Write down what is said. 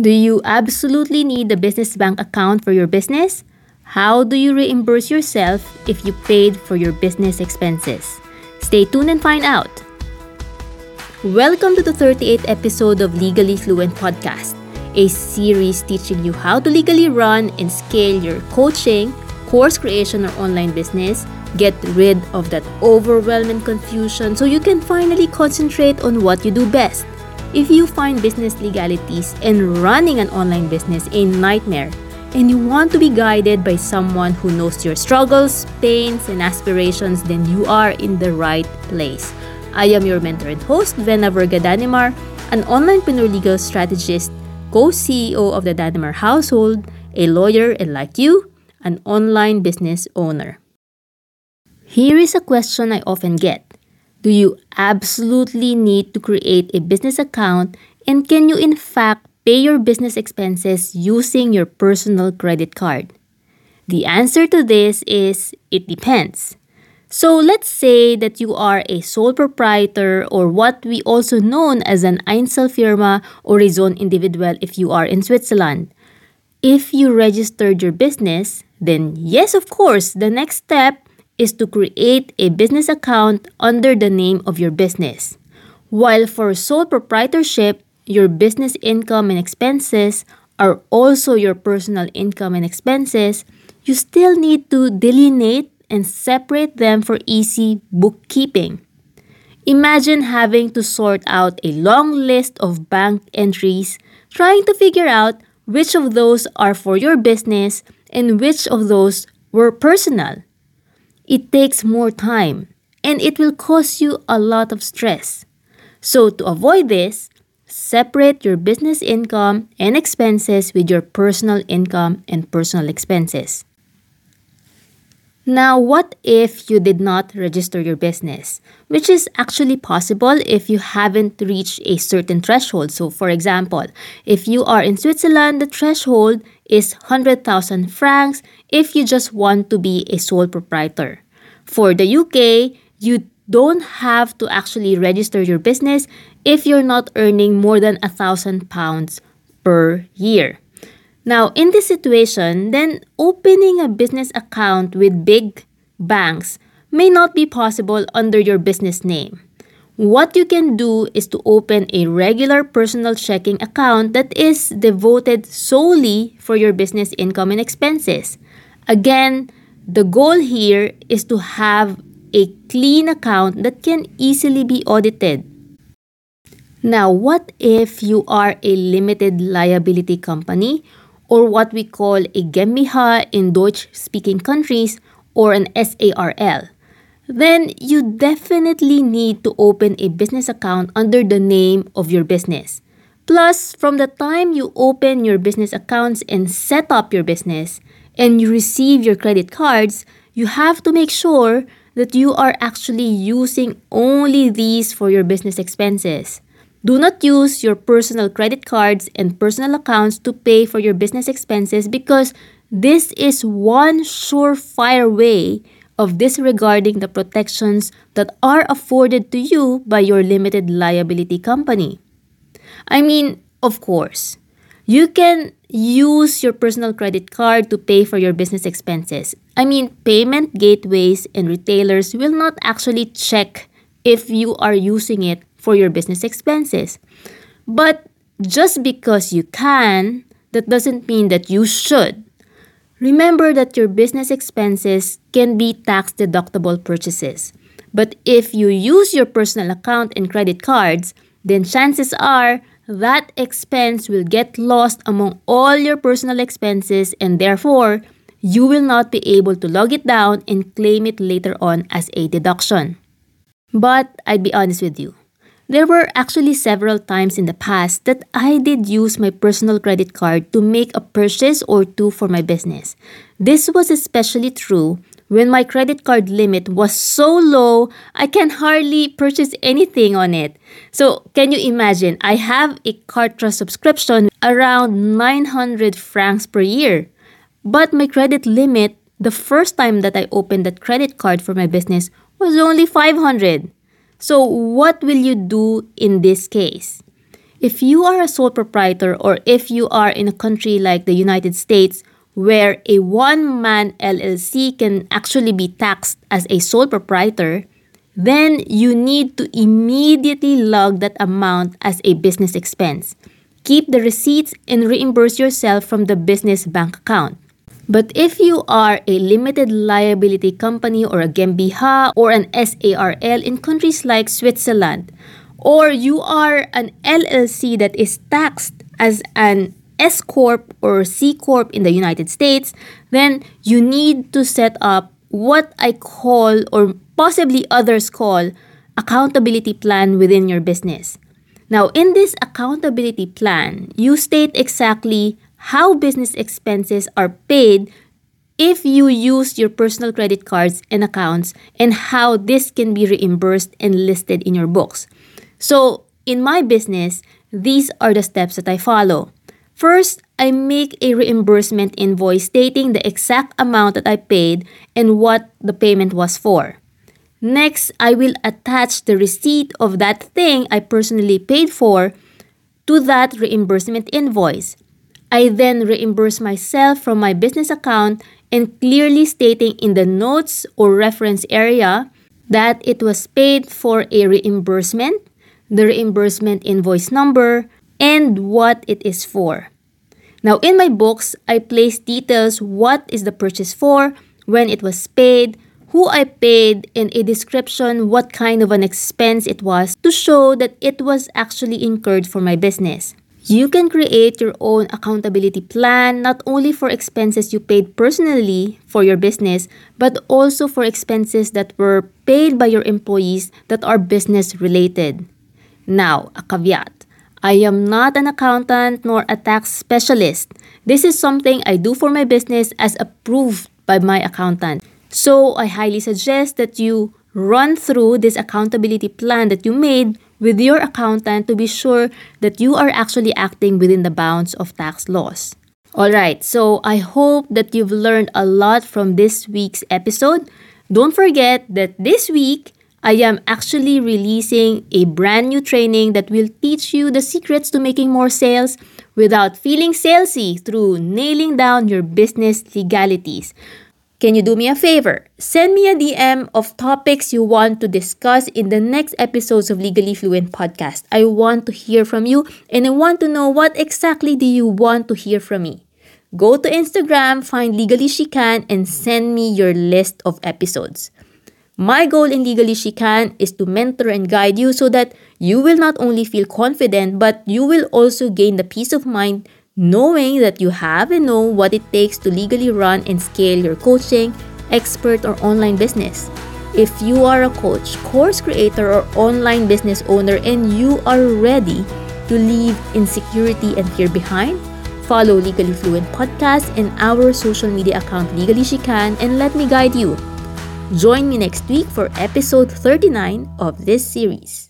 Do you absolutely need a business bank account for your business? How do you reimburse yourself if you paid for your business expenses? Stay tuned and find out. Welcome to the 38th episode of Legally Fluent Podcast, a series teaching you how to legally run and scale your coaching, course creation, or online business. Get rid of that overwhelming confusion so you can finally concentrate on what you do best. If you find business legalities and running an online business a nightmare, and you want to be guided by someone who knows your struggles, pains, and aspirations, then you are in the right place. I am your mentor and host, Vena Verga Danemar, an onlinepreneur legal strategist, co-CEO of the Danemar household, a lawyer, and like you, an online business owner. Here is a question I often get. Do you absolutely need to create a business account and can you in fact pay your business expenses using your personal credit card? The answer to this is it depends. So let's say that you are a sole proprietor or what we also known as an Einzelfirma or a zone individual if you are in Switzerland. If you registered your business, then yes, of course, the next step is to create a business account under the name of your business. While for sole proprietorship, your business income and expenses are also your personal income and expenses, you still need to delineate and separate them for easy bookkeeping. Imagine having to sort out a long list of bank entries, trying to figure out which of those are for your business and which of those were personal. It takes more time and it will cause you a lot of stress. So, to avoid this, separate your business income and expenses with your personal income and personal expenses. Now, what if you did not register your business? Which is actually possible if you haven't reached a certain threshold. So, for example, if you are in Switzerland, the threshold is 100,000 francs if you just want to be a sole proprietor. For the UK, you don't have to actually register your business if you're not earning more than a thousand pounds per year. Now, in this situation, then opening a business account with big banks may not be possible under your business name. What you can do is to open a regular personal checking account that is devoted solely for your business income and expenses. Again, the goal here is to have a clean account that can easily be audited. Now, what if you are a limited liability company or what we call a GmbH in Deutsch speaking countries or an SARL, then you definitely need to open a business account under the name of your business. Plus, from the time you open your business accounts and set up your business and you receive your credit cards, you have to make sure that you are actually using only these for your business expenses. Do not use your personal credit cards and personal accounts to pay for your business expenses because this is one surefire way of disregarding the protections that are afforded to you by your limited liability company. I mean, of course, you can use your personal credit card to pay for your business expenses. I mean, payment gateways and retailers will not actually check if you are using it for your business expenses. But just because you can, that doesn't mean that you should. Remember that your business expenses can be tax deductible purchases. But if you use your personal account and credit cards, then chances are that expense will get lost among all your personal expenses and therefore you will not be able to log it down and claim it later on as a deduction. But I'd be honest with you. There were actually several times in the past that I did use my personal credit card to make a purchase or two for my business. This was especially true when my credit card limit was so low I can hardly purchase anything on it. So, can you imagine? I have a Kartra subscription around 900 francs per year. But my credit limit the first time that I opened that credit card for my business was only 500. So, what will you do in this case? If you are a sole proprietor or if you are in a country like the United States where a one man LLC can actually be taxed as a sole proprietor, then you need to immediately log that amount as a business expense. Keep the receipts and reimburse yourself from the business bank account. But if you are a limited liability company or a GmbH or an SARL in countries like Switzerland, or you are an LLC that is taxed as an S Corp or C Corp in the United States, then you need to set up what I call or possibly others call accountability plan within your business. Now, in this accountability plan, you state exactly how business expenses are paid if you use your personal credit cards and accounts and how this can be reimbursed and listed in your books. So, in my business, these are the steps that I follow. First, I make a reimbursement invoice stating the exact amount that I paid and what the payment was for. Next, I will attach the receipt of that thing I personally paid for to that reimbursement invoice. I then reimburse myself from my business account and clearly stating in the notes or reference area that it was paid for a reimbursement, the reimbursement invoice number, and what it is for. Now, in my books, I place details what is the purchase for, when it was paid, who I paid, and a description what kind of an expense it was to show that it was actually incurred for my business. You can create your own accountability plan not only for expenses you paid personally for your business, but also for expenses that were paid by your employees that are business related. Now, a caveat. I am not an accountant nor a tax specialist. This is something I do for my business as approved by my accountant. So, I highly suggest that you run through this accountability plan that you made with your accountant to be sure that you are actually acting within the bounds of tax laws. Alright, so I hope that you've learned a lot from this week's episode. Don't forget that this week, I am actually releasing a brand new training that will teach you the secrets to making more sales without feeling salesy through nailing down your business legalities. Can you do me a favor? Send me a DM of topics you want to discuss in the next episodes of Legally Fluent podcast. I want to hear from you and I want to know what exactly do you want to hear from me. Go to Instagram, find Legally She Can, and send me your list of episodes. My goal in Legally She Can is to mentor and guide you so that you will not only feel confident, but you will also gain the peace of mind knowing that you have and know what it takes to legally run and scale your coaching, expert, or online business. If you are a coach, course creator, or online business owner and you are ready to leave insecurity and fear behind, follow Legally Fluent Podcast and our social media account Legally She Can and let me guide you. Join me next week for episode 39 of this series.